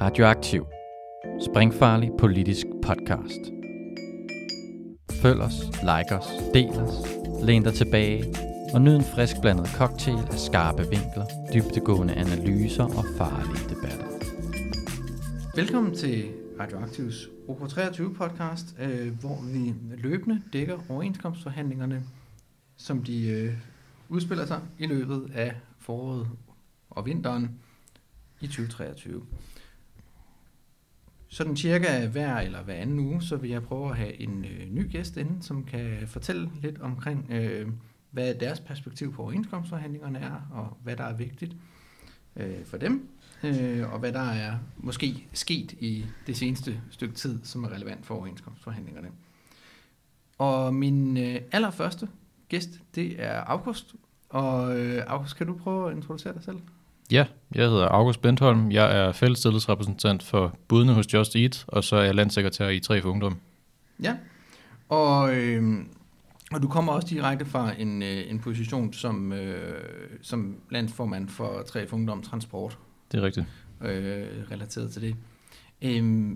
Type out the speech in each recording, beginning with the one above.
Radioaktiv. Springfarlig politisk podcast. Følg os, like os, del os, læn dig tilbage og nyd en frisk blandet cocktail af skarpe vinkler, dybtegående analyser og farlige debatter. Velkommen til Radioaktivs OK23 podcast, øh, hvor vi løbende dækker overenskomstforhandlingerne, som de øh, udspiller sig i løbet af foråret og vinteren i 2023. Sådan cirka hver eller hver anden uge, så vil jeg prøve at have en øh, ny gæst inde, som kan fortælle lidt omkring, øh, hvad deres perspektiv på overenskomstforhandlingerne er, og hvad der er vigtigt øh, for dem, øh, og hvad der er måske sket i det seneste stykke tid, som er relevant for overenskomstforhandlingerne. Og min øh, allerførste gæst, det er August. Og øh, August, kan du prøve at introducere dig selv? Ja, jeg hedder August Bentholm. Jeg er fællestillidsrepræsentant for budene hos Just Eat, og så er jeg landsekretær i 3 for Ungdom. Ja, og, øh, og du kommer også direkte fra en, øh, en position som, øh, som landsformand for 3 for Ungdom Transport, Det er rigtigt. øh, relateret til det. Øh,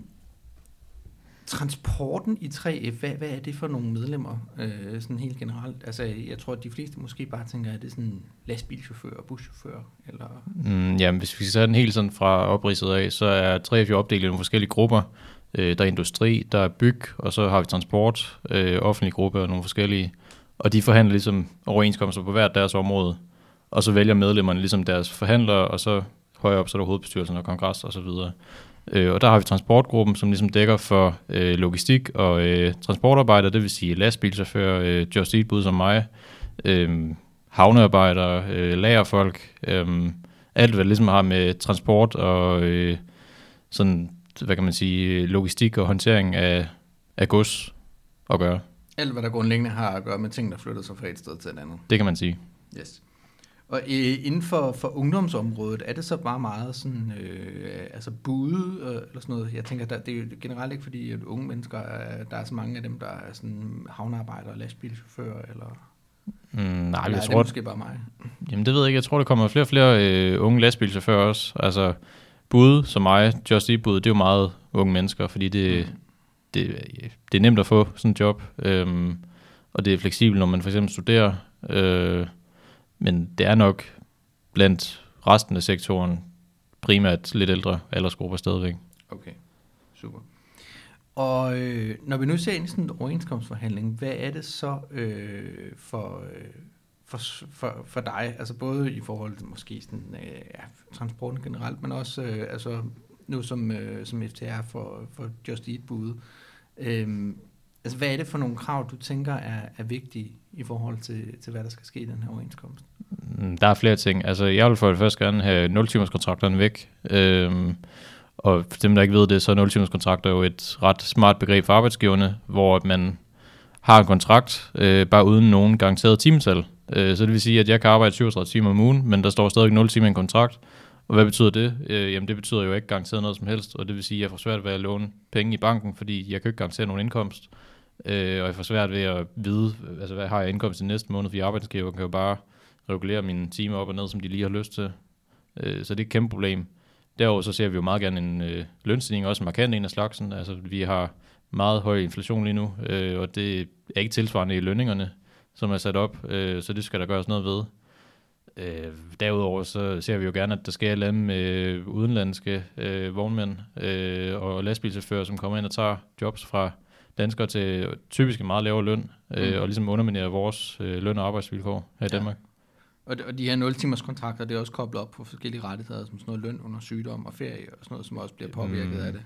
transporten i 3F, hvad, hvad er det for nogle medlemmer, øh, sådan helt generelt? Altså, jeg tror, at de fleste måske bare tænker, at det er sådan lastbilchauffør og buschauffør, eller... Mm, jamen, hvis vi ser den helt sådan fra opridset af, så er 3 jo opdelt i nogle forskellige grupper. Øh, der er industri, der er byg, og så har vi transport, øh, offentlige gruppe og nogle forskellige. Og de forhandler ligesom overenskomster på hvert deres område. Og så vælger medlemmerne ligesom deres forhandlere, og så højere op, så er der hovedbestyrelsen og kongres og så videre. Øh, og der har vi transportgruppen, som ligesom dækker for øh, logistik og øh, transportarbejder, det vil sige lastbilchauffører, øh, Just Eat som mig, øh, havnearbejdere, øh, lagerfolk, øh, alt hvad ligesom har med transport og øh, sådan, hvad kan man sige, logistik og håndtering af, af gods at gøre. Alt, hvad der grundlæggende har at gøre med ting, der flytter sig fra et sted til et andet. Det kan man sige. Yes. Og øh, inden for, for ungdomsområdet, er det så bare meget sådan, øh, altså bude øh, eller sådan noget? Jeg tænker, der, det er jo generelt ikke fordi, at unge mennesker, er, der er så mange af dem, der er sådan havnearbejdere, lastbilchauffører, eller, Mm, nej, eller jeg er det tror, måske bare mig? Jamen det ved jeg ikke. Jeg tror, der kommer flere og flere øh, unge lastbilchauffører også. Altså bud som mig, Just Eat bud, det er jo meget unge mennesker, fordi det, Mm. det, det er nemt at få sådan en job. Øhm, og det er fleksibelt, når man for eksempel studerer. Øh, men det er nok blandt resten af sektoren primært lidt ældre aldersgrupper stadigvæk. Okay, super. Og øh, når vi nu ser ind i sådan en overenskomstforhandling, hvad er det så øh, for, øh, for, for, for dig, altså både i forhold til måske sådan, øh, ja, transporten generelt, men også øh, altså, nu som, øh, som FTR for, for Just Eat-budet, Øh, altså hvad er det for nogle krav, du tænker er, er vigtige i forhold til, til, hvad der skal ske i den her overenskomst? Mm, der er flere ting. Altså, jeg vil for det første gerne have 0-timers kontrakterne væk. Øhm, og for dem, der ikke ved det, så er 0-timers kontrakter jo et ret smart begreb for arbejdsgiverne, hvor man har en kontrakt, øh, bare uden nogen garanteret timetal. Øh, så det vil sige, at jeg kan arbejde 37 timer om ugen, men der står stadig 0 timer i en kontrakt. Og hvad betyder det? Øh, jamen det betyder jo ikke garanteret noget som helst, og det vil sige, at jeg får svært ved at låne penge i banken, fordi jeg kan ikke garantere nogen indkomst. Øh, Øh, og jeg får svært ved at vide, altså hvad har jeg indkomst i næste måned, fordi arbejdsgiveren kan jo bare regulere mine timer op og ned, som de lige har lyst til. Øh, så det er et kæmpe problem. Derudover så ser vi jo meget gerne en øh, lønstigning, også en markant en af slagsen. Altså vi har meget høj inflation lige nu, øh, og det er ikke tilsvarende i lønningerne, som er sat op, øh, så det skal der gøres noget ved. Øh, derudover så ser vi jo gerne, at der sker et eller andet med udenlandske øh, vognmænd øh, og lastbilchauffører, som kommer ind og tager jobs fra danskere til typisk en meget lavere løn, øh, Mm. og ligesom underminerer vores øh, løn- og arbejdsvilkår her i Ja. Danmark. Og de, og de her 0-timers kontrakter, det er også koblet op på forskellige rettigheder, som sådan noget løn under sygdom og ferie og sådan noget, som også bliver påvirket Mm. af det.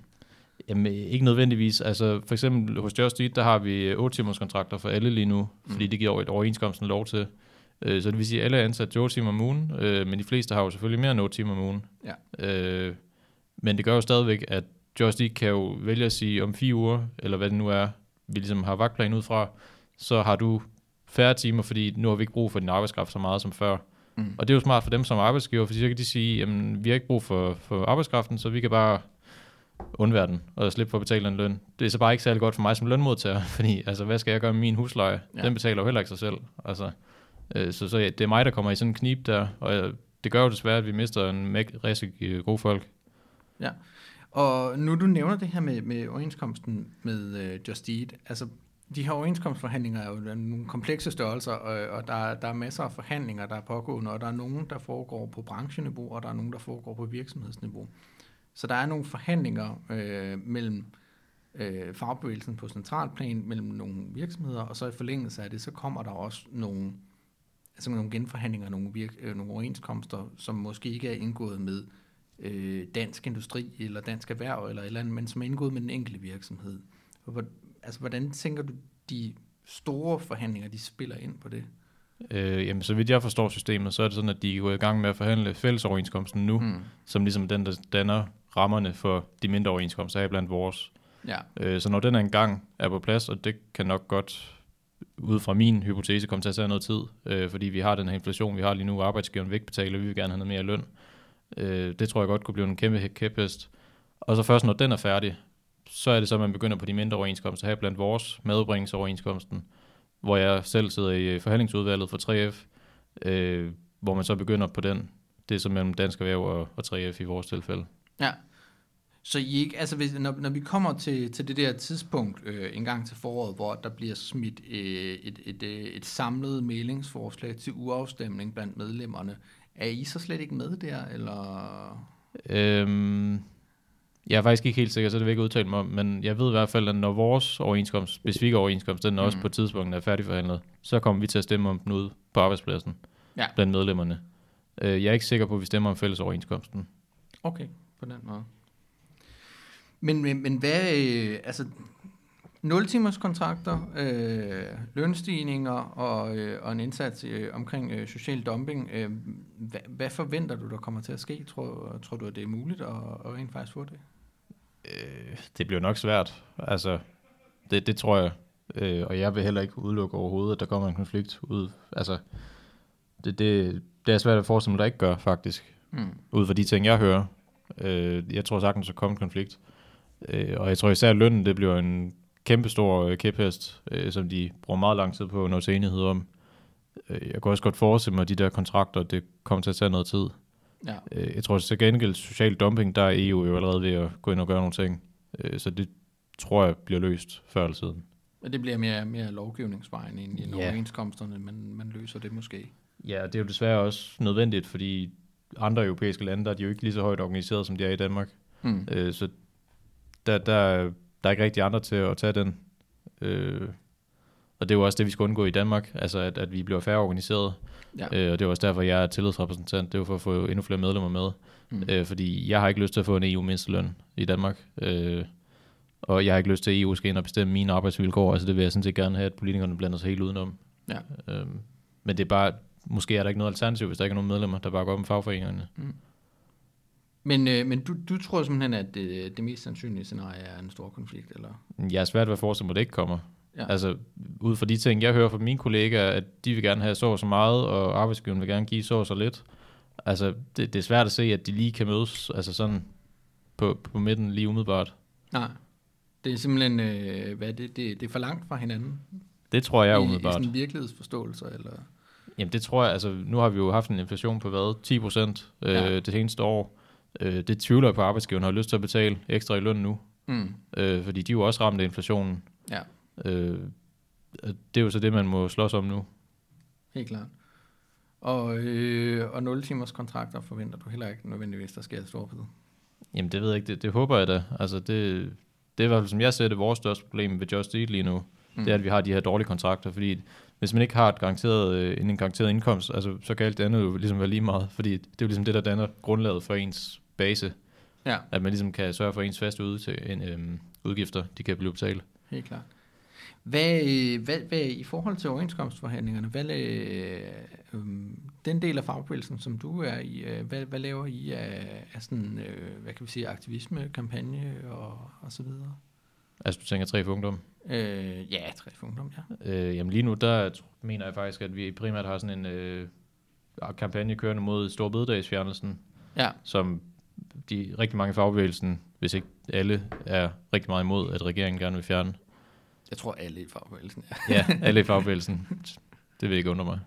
Jamen, ikke nødvendigvis. Altså, for eksempel hos Just Eat, der har vi 8 timers kontrakter for alle lige nu, fordi Mm. det giver et overenskomsten lov til. Øh, Så det vil sige, at alle er ansat til 8 timer om ugen, øh, men de fleste har jo selvfølgelig mere end 8 timer om ugen. Ja. Øh, Men det gør jo stadigvæk, at Just Eat kan jo vælge at sige, om fire uger, eller hvad det nu er, vi ligesom har vagtplan ud fra, så har du færre timer, fordi nu har vi ikke brug for din arbejdskraft så meget som før. Mm. Og det er jo smart for dem som arbejdsgiver, for så kan de sige, jamen, vi har ikke brug for, for arbejdskraften, så vi kan bare undvære den og slippe for at betale en løn. Det er så bare ikke særlig godt for mig som lønmodtager, fordi altså, hvad skal jeg gøre med min husleje? Ja. Ja. Den betaler jo heller ikke sig selv. Altså, øh, så, så ja, det er mig, der kommer i sådan en knib der, og øh, det gør jo desværre, at vi mister en øh, gode folk. Og nu du nævner det her med, med overenskomsten med øh, Just Eat, altså de her overenskomstforhandlinger er jo nogle komplekse størrelser, og, og der, der er masser af forhandlinger, der er pågående, og der er nogen, der foregår på brancheniveau, og der er nogen, der foregår på virksomhedsniveau. Så der er nogle forhandlinger øh, mellem øh, fagbevægelsen på centralplan, mellem nogle virksomheder, og så i forlængelse af det, så kommer der også nogle, altså nogle genforhandlinger, nogle, virk, øh, nogle overenskomster, som måske ikke er indgået med øh, dansk industri, eller dansk erhverv, eller et eller andet, men som er indgået med den enkelte virksomhed. Hvor, altså, hvordan tænker du, de store forhandlinger, de spiller ind på det? Øh, jamen, så vidt jeg forstår systemet, så er det sådan, at de er i gang med at forhandle fællesoverenskomsten nu, mm. som ligesom den, der danner rammerne for de mindre overenskomster her blandt vores. Ja. Øh, så når den er engang er på plads, og det kan nok godt ud fra min hypotese komme til at tage noget tid, øh, fordi vi har den her inflation, vi har lige nu, arbejdsgiveren vil ikke betale, og vi vil gerne have noget mere løn. Øh, det tror jeg godt kunne blive en kæmpe kæphest. Og så først når den er færdig, så er det så, at man begynder på de mindre overenskomster her blandt vores madbringelsesoverenskomsten, hvor jeg selv sidder i øh, forhandlingsudvalget for 3F, øh, hvor man så begynder på den. Det er så mellem Dansk Erhverv og, og 3F i vores tilfælde. Ja, så I ikke, altså hvis, når, når vi kommer til, til det der tidspunkt øh, en gang til foråret, hvor der bliver smidt øh, et, et, et, et samlet mailingsforslag til uafstemning blandt medlemmerne, er I så slet ikke med der, eller? Øhm, jeg er faktisk ikke helt sikker, så det vil jeg ikke udtale mig om, men jeg ved i hvert fald, at når vores overenskomst, specifikke overenskomst, den også mm. på et tidspunkt er færdigforhandlet, så kommer vi til at stemme om den ud på arbejdspladsen ja. blandt medlemmerne. Øh, jeg er ikke sikker på, at vi stemmer om fælles overenskomsten. Okay, på den måde. Men, men, men hvad, øh, altså, 0 timers kontrakter, øh, lønstigninger og, øh, og en indsats øh, omkring øh, social dumping. Øh, hvad, hvad forventer du, der kommer til at ske? Tror, tror du, at det er muligt at, at rent faktisk få det? Øh, det bliver nok svært. Altså, det, det tror jeg. Øh, og jeg vil heller ikke udelukke overhovedet, at der kommer en konflikt ud. Altså, det, det, det er svært at forestille mig, der ikke gør, faktisk. Mm. Ud fra de ting, jeg hører. Øh, jeg tror sagtens, at der kommer en konflikt. Øh, og jeg tror især, at lønnen det bliver en kæmpestor øh, kæphest, øh, som de bruger meget lang tid på at nå til enighed om. Øh, jeg kan også godt forestille mig, at de der kontrakter, det kommer til at tage noget tid. Ja. Øh, jeg tror til gengæld, social dumping, der er EU jo allerede ved at gå ind og gøre nogle ting. Øh, så det tror jeg bliver løst før eller siden. Men det bliver mere, mere lovgivningsvejen end i ja. overenskomsterne, men man løser det måske. Ja, det er jo desværre også nødvendigt, fordi andre europæiske lande, der er de jo ikke lige så højt organiseret, som de er i Danmark. Mm. Øh, så der, der, der er ikke rigtig andre til at tage den. Øh, og det er jo også det, vi skal undgå i Danmark, altså at, at vi bliver færre organiseret. Ja. Øh, og det er også derfor, jeg er tillidsrepræsentant. Det er jo for at få endnu flere medlemmer med. Mm. Øh, fordi jeg har ikke lyst til at få en EU-mindsteløn i Danmark. Øh, og jeg har ikke lyst til, at EU skal ind og bestemme mine arbejdsvilkår. Altså det vil jeg sådan set gerne have, at politikerne blander sig helt udenom. Ja. Øh, men det er bare, måske er der ikke noget alternativ, hvis der ikke er nogen medlemmer, der bare går op med fagforeningerne. Mm. Men, øh, men du, du tror simpelthen, at det, det mest sandsynlige scenarie er en stor konflikt, eller? Jeg er svært ved at forestille mig, at det ikke kommer. Ja. Altså, ud fra de ting, jeg hører fra mine kollegaer, at de vil gerne have så og så meget, og arbejdsgiveren vil gerne give så og så lidt. Altså, det, det er svært at se, at de lige kan mødes, altså sådan på, på midten lige umiddelbart. Nej, det er simpelthen, øh, hvad det, det, det er for langt fra hinanden. Det tror jeg I, umiddelbart. I sådan en virkelighedsforståelse, eller? Jamen det tror jeg, altså nu har vi jo haft en inflation på hvad, 10 procent øh, ja. det seneste år. Øh, det tvivler jeg på, at arbejdsgiveren har lyst til at betale ekstra i løn nu. Mm. Øh, fordi de er jo også ramt af inflationen. Ja. Øh, det er jo så det, man må slås om nu. Helt klart. Og, øh, og 0 timers kontrakter forventer du heller ikke nødvendigvis, der sker stor på det? Jamen det ved jeg ikke, det, det håber jeg da. Altså det, det er i hvert fald, som jeg ser det, vores største problem ved Just Eat lige nu. Mm. Det er, at vi har de her dårlige kontrakter, fordi hvis man ikke har et garanteret, øh, en garanteret indkomst, altså, så kan alt det andet jo ligesom være lige meget, fordi det er jo ligesom det, der danner grundlaget for ens base. Ja. At man ligesom kan sørge for ens faste ud til en, øhm, udgifter, de kan blive betalt. Helt klart. Hvad, hvad, hvad i forhold til overenskomstforhandlingerne, hvad, øh, den del af fagbevægelsen, som du er i, øh, hvad, hvad laver I af, af sådan, øh, hvad kan vi sige, aktivisme, kampagne og, og så videre? Altså du tænker tre for ungdom? Øh, ja, tre for ungdom, ja. Øh, jamen lige nu, der mener jeg faktisk, at vi primært har sådan en øh, kampagne kørende mod Storbededagsfjernelsen, ja. som de rigtig mange fagbevægelsen, hvis ikke alle, er rigtig meget imod, at regeringen gerne vil fjerne. Jeg tror alle i fagbevægelsen, ja. ja, alle i fagbevægelsen. Det vil ikke undre mig.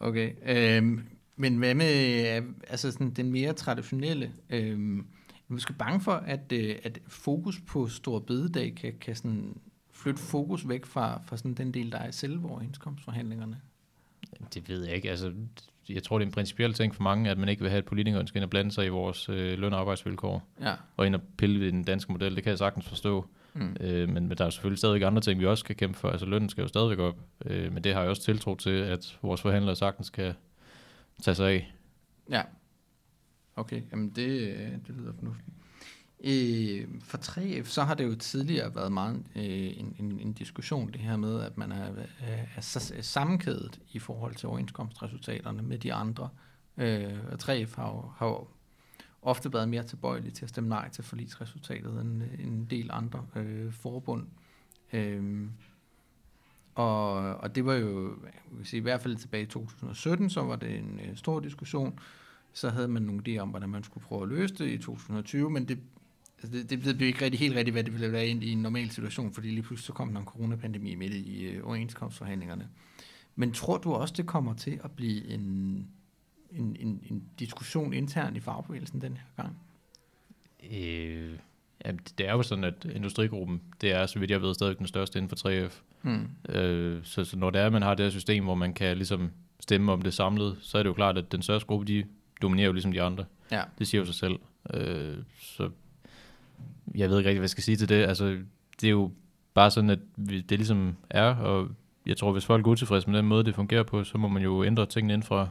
Okay, øhm, men hvad med altså sådan den mere traditionelle, øhm, vi skal bange for, at, øh, at fokus på stor bededag kan, kan sådan flytte fokus væk fra, fra sådan den del, der er i selve overenskomstforhandlingerne? Det ved jeg ikke. Altså, jeg tror, det er en principiel ting for mange, at man ikke vil have, at politikerne skal ind og blande sig i vores øh, løn- og arbejdsvilkår, Ja. og ind og pille ved den danske model. Det kan jeg sagtens forstå. Mm. Øh, men, men der er selvfølgelig stadig andre ting, vi også skal kæmpe for. Altså lønnen skal jo stadigvæk op. Øh, men det har jeg også tiltro til, at vores forhandlere sagtens kan tage sig af. Ja. Okay, jamen det, øh, det lyder fornuftigt. Øh, for 3F, så har det jo tidligere været meget øh, en, en, en diskussion, det her med, at man er, er, er s- sammenkædet i forhold til overenskomstresultaterne med de andre. Øh, og 3F har jo, har jo ofte været mere tilbøjelig til at stemme nej til forlisresultatet end end en del andre øh, forbund. Øh, og, og det var jo, jeg vil sige, i hvert fald tilbage i 2017, så var det en øh, stor diskussion. Så havde man nogle idéer om, hvordan man skulle prøve at løse det i 2020, men det, altså det, det ved vi ikke rigtig, helt rigtigt, hvad det ville være ind i en normal situation, fordi lige pludselig så kom der en coronapandemi midt i øh, overenskomstforhandlingerne. Men tror du også, det kommer til at blive en, en, en, en diskussion internt i fagbevægelsen den her gang? Øh, ja, det er jo sådan, at industrigruppen, det er, så vidt jeg ved, stadig den største inden for 3F. Hmm. Øh, så, så når det er, at man har det her system, hvor man kan ligesom stemme om det samlet, så er det jo klart, at den største gruppe, de dominerer jo ligesom de andre. Ja. Det siger jo sig selv. Øh, så jeg ved ikke rigtig, hvad jeg skal sige til det. Altså, det er jo bare sådan, at det ligesom er, og jeg tror, hvis folk er utilfredse med den måde, det fungerer på, så må man jo ændre tingene ind fra.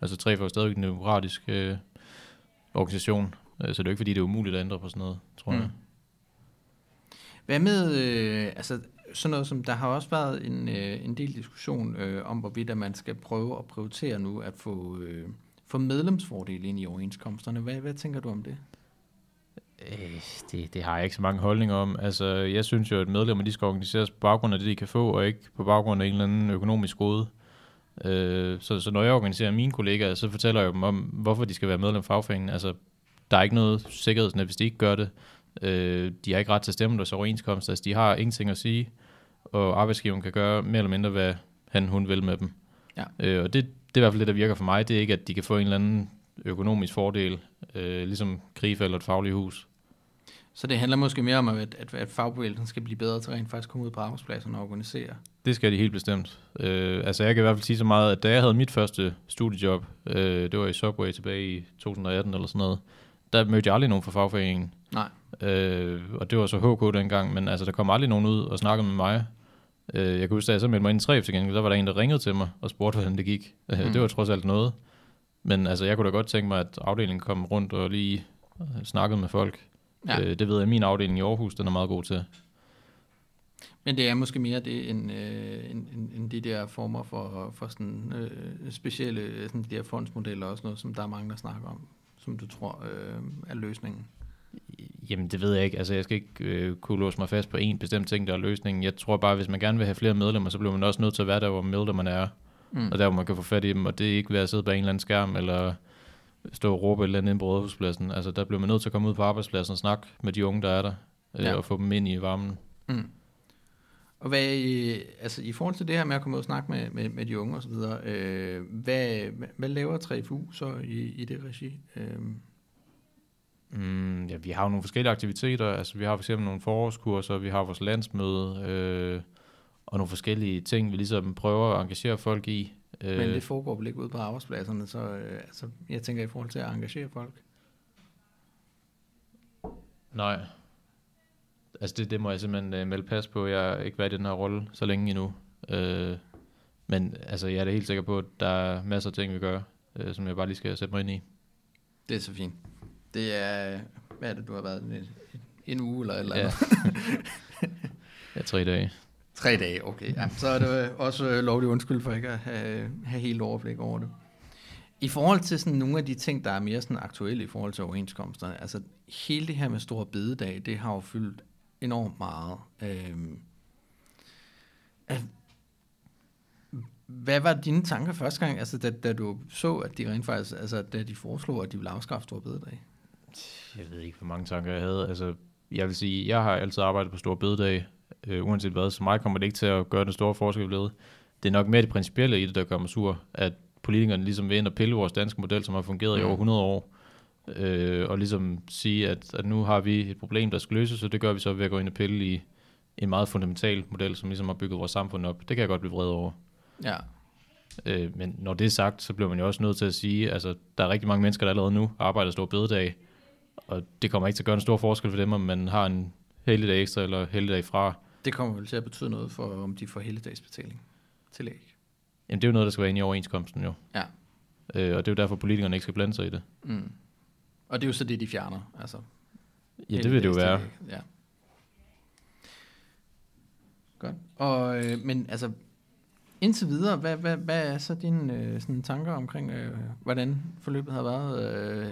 Altså, 3 er jo stadig en demokratisk øh, organisation, øh, så det er jo ikke, fordi det er umuligt at ændre på sådan noget, tror Mm. jeg. Hvad med, øh, altså sådan noget som, der har også været en, øh, en del diskussion øh, om, hvorvidt at man skal prøve at prioritere nu at få, øh, få medlemsfordele ind i overenskomsterne. Hvad, hvad tænker du om det? Øh, det, det har jeg ikke så mange holdninger om. Altså, jeg synes jo, at medlemmer de skal organiseres på baggrund af det, de kan få, og ikke på baggrund af en eller anden økonomisk gode. Øh, så, så når jeg organiserer mine kollegaer, så fortæller jeg dem om, hvorfor de skal være medlem af fagforeningen. Altså, der er ikke noget sikkerhedsnet, hvis de ikke gør det. Øh, de har ikke ret til at stemme deres overenskomst. Altså, de har ingenting at sige, og arbejdsgiveren kan gøre mere eller mindre, hvad han hun vil med dem. Ja. Øh, og det, det er i hvert fald det, der virker for mig. Det er ikke, at de kan få en eller anden økonomisk fordel, øh, ligesom Grife eller et fagligt hus. Så det handler måske mere om, at, at, at fagbevægelsen skal blive bedre til rent faktisk komme ud på arbejdspladserne og organisere. Det skal de helt bestemt. Øh, altså jeg kan i hvert fald sige så meget, at da jeg havde mit første studiejob, øh, det var i Subway tilbage i 2018 eller sådan noget, der mødte jeg aldrig nogen fra fagforeningen. Nej. Øh, og det var så HK dengang, men altså der kom aldrig nogen ud og snakkede med mig. Øh, jeg kan huske, da jeg så meldte mig ind i 3 til gengæld, der var der en, der ringede til mig og spurgte, hvordan det gik. Øh, Mm. Det var trods alt noget. Men altså jeg kunne da godt tænke mig, at afdelingen kom rundt og lige snakkede med folk. Ja. Øh, det ved jeg, min afdeling i Aarhus, den er meget god til. Men det er måske mere det, end, øh, end, end, de der former for, for sådan, øh, specielle sådan de der fondsmodeller, også noget, som der er mange, der snakker om, som du tror øh, er løsningen. Jamen, det ved jeg ikke. Altså, jeg skal ikke øh, kunne låse mig fast på en bestemt ting, der er løsningen. Jeg tror bare, hvis man gerne vil have flere medlemmer, så bliver man også nødt til at være der, hvor medlemmerne er. Mm. Og der, hvor man kan få fat i dem, og det er ikke ved at sidde bag en eller anden skærm, eller stå og råbe et eller andet på rådhuspladsen. Altså, der bliver man nødt til at komme ud på arbejdspladsen og snakke med de unge, der er der, øh, Ja. og få dem ind i varmen. Mm. Og hvad, øh, altså i forhold til det her med at komme ud og snakke med, med, med de unge osv., øh, hvad, hvad, hvad laver 3FU så i, i det regi? Øh, Mm, ja, vi har jo nogle forskellige aktiviteter. Altså, vi har for eksempel nogle forårskurser, vi har vores landsmøde, øh, og nogle forskellige ting, vi ligesom prøver at engagere folk i. Øh, men det foregår vel ikke ude på arbejdspladserne, så øh, altså, jeg tænker i forhold til at engagere folk. Nej. Altså det, det må jeg simpelthen øh, melde pas på. Jeg har ikke været i den her rolle så længe endnu. Øh, men altså, jeg er da helt sikker på, at der er masser af ting, vi gør, øh, som jeg bare lige skal sætte mig ind i. Det er så fint. Det er, hvad er det, du har været, en, en uge eller et eller Ja. andet? Ja, tre dage. Tre dage, okay. Ja, så er det også øh, lovlig undskyld for ikke at have, have helt overblik over det. I forhold til sådan nogle af de ting, der er mere sådan aktuelle i forhold til overenskomsterne, altså hele det her med store bededag, det har jo fyldt enormt meget. Øh, hvad var dine tanker første gang, altså da, da du så, at de rent faktisk, altså da de foreslog, at de ville afskaffe store bededag? Jeg ved ikke, hvor mange tanker jeg havde. Altså, jeg vil sige, jeg har altid arbejdet på store bededag, øh, uanset hvad, så mig kommer det ikke til at gøre den store forskel ved. Det er nok mere det principielle i det, der gør mig sur, at politikerne ligesom vil ind og pille vores danske model, som har fungeret i Mm. over 100 år. Øh, og ligesom sige, at, at nu har vi et problem, der skal løses, og det gør vi så ved at gå ind og pille i en meget fundamental model, som ligesom har bygget vores samfund op. Det kan jeg godt blive vred over. Ja. Øh, men når det er sagt, så bliver man jo også nødt til at sige, altså der er rigtig mange mennesker, der allerede nu arbejder stor bededag, og det kommer ikke til at gøre en stor forskel for dem, om man har en helligdag ekstra eller helligdag fra. Det kommer vel til at betyde noget for, om de får helligdagsbetaling. Tillæg. Jamen det er jo noget, der skal være inde i overenskomsten jo. Ja. Øh, og det er jo derfor, politikerne ikke skal blande sig i det. Mm. Og det er jo så det, de fjerner. Altså, Ja, det vil det jo være. Ja. Godt. Og, øh, men altså, indtil videre, hvad, hvad, hvad er så dine øh, sådan tanker omkring, øh, hvordan forløbet har været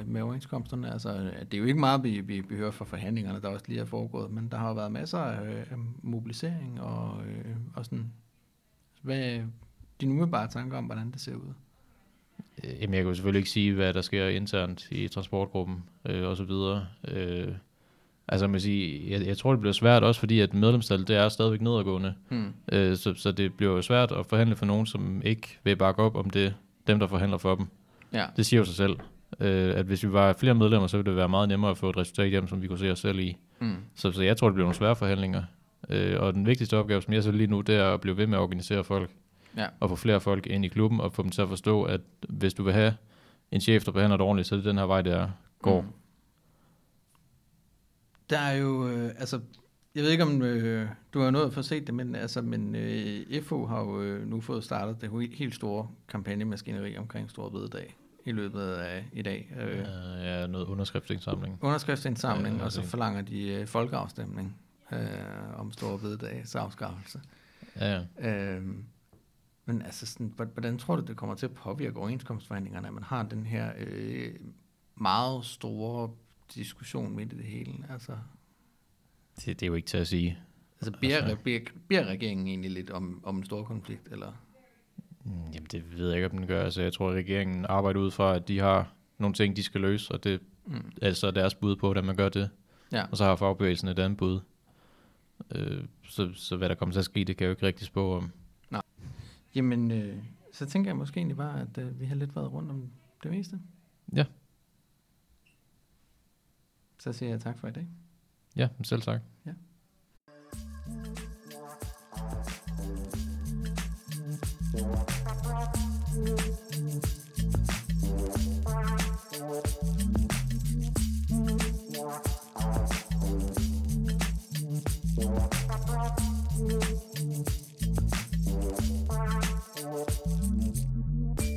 øh, med overenskomsterne? Altså, det er jo ikke meget, vi, vi, vi hører fra forhandlingerne, der også lige er foregået, men der har jo været masser af øh, mobilisering og, øh, og sådan. Hvad er dine umiddelbare tanker om, hvordan det ser ud? Øh, Jamen, jeg kan jo selvfølgelig ikke sige, hvad der sker internt i transportgruppen øh, og så videre. Øh, altså, man sige, jeg, jeg tror, det bliver svært også, fordi at medlemstallet, det er stadigvæk nedadgående. Hmm. Øh, så, så det bliver jo svært at forhandle for nogen, som ikke vil bakke op om det, dem, der forhandler for dem. Ja. Det siger jo sig selv, øh, at hvis vi var flere medlemmer, så ville det være meget nemmere at få et resultat hjem, som vi kunne se os selv i. Mm. Så, så jeg tror, det bliver nogle svære forhandlinger. Øh, og den vigtigste opgave, som jeg så lige nu, det er at blive ved med at organisere folk. Ja. Og få flere folk ind i klubben, og få dem til at forstå, at hvis du vil have en chef, der behandler dig ordentligt, så er det den her vej, der går. Mm. Der er jo, øh, altså, jeg ved ikke om øh, du har nået at få set det, men, altså, men øh, FO har jo øh, nu fået startet det he- helt store kampagnemaskineri omkring Stor Bededag i løbet af i dag. Øh, Øh, ja, noget underskriftsindsamling. Underskriftsindsamling, Ja, og så forlanger de øh, folkeafstemning øh, om Stor Bededags afskaffelse. Ja, ja. Øh, men altså, sådan, hvor- hvordan tror du, det kommer til at påvirke overenskomstforhandlingerne, at man har den her øh, meget store diskussion midt i det hele? Altså, Det, det er jo ikke til at sige. altså beder, Altså- beder, beder regeringen egentlig lidt om, om en stor konflikt? Eller? Mm, Jamen, det ved jeg ikke, om den gør. Altså, jeg tror, at regeringen arbejder ud fra, at de har nogle ting, de skal løse, og det Mm. er så deres bud på, hvordan man gør det. Ja. Og så har fagbevægelsen et andet bud. Øh, så, så hvad der kommer til at ske, det kan jeg jo ikke rigtig spå om. Jamen, øh, så tænker jeg måske egentlig bare, at øh, vi har lidt været rundt om det meste. Ja. Så siger jeg tak for i dag. Ja, selv tak. Åh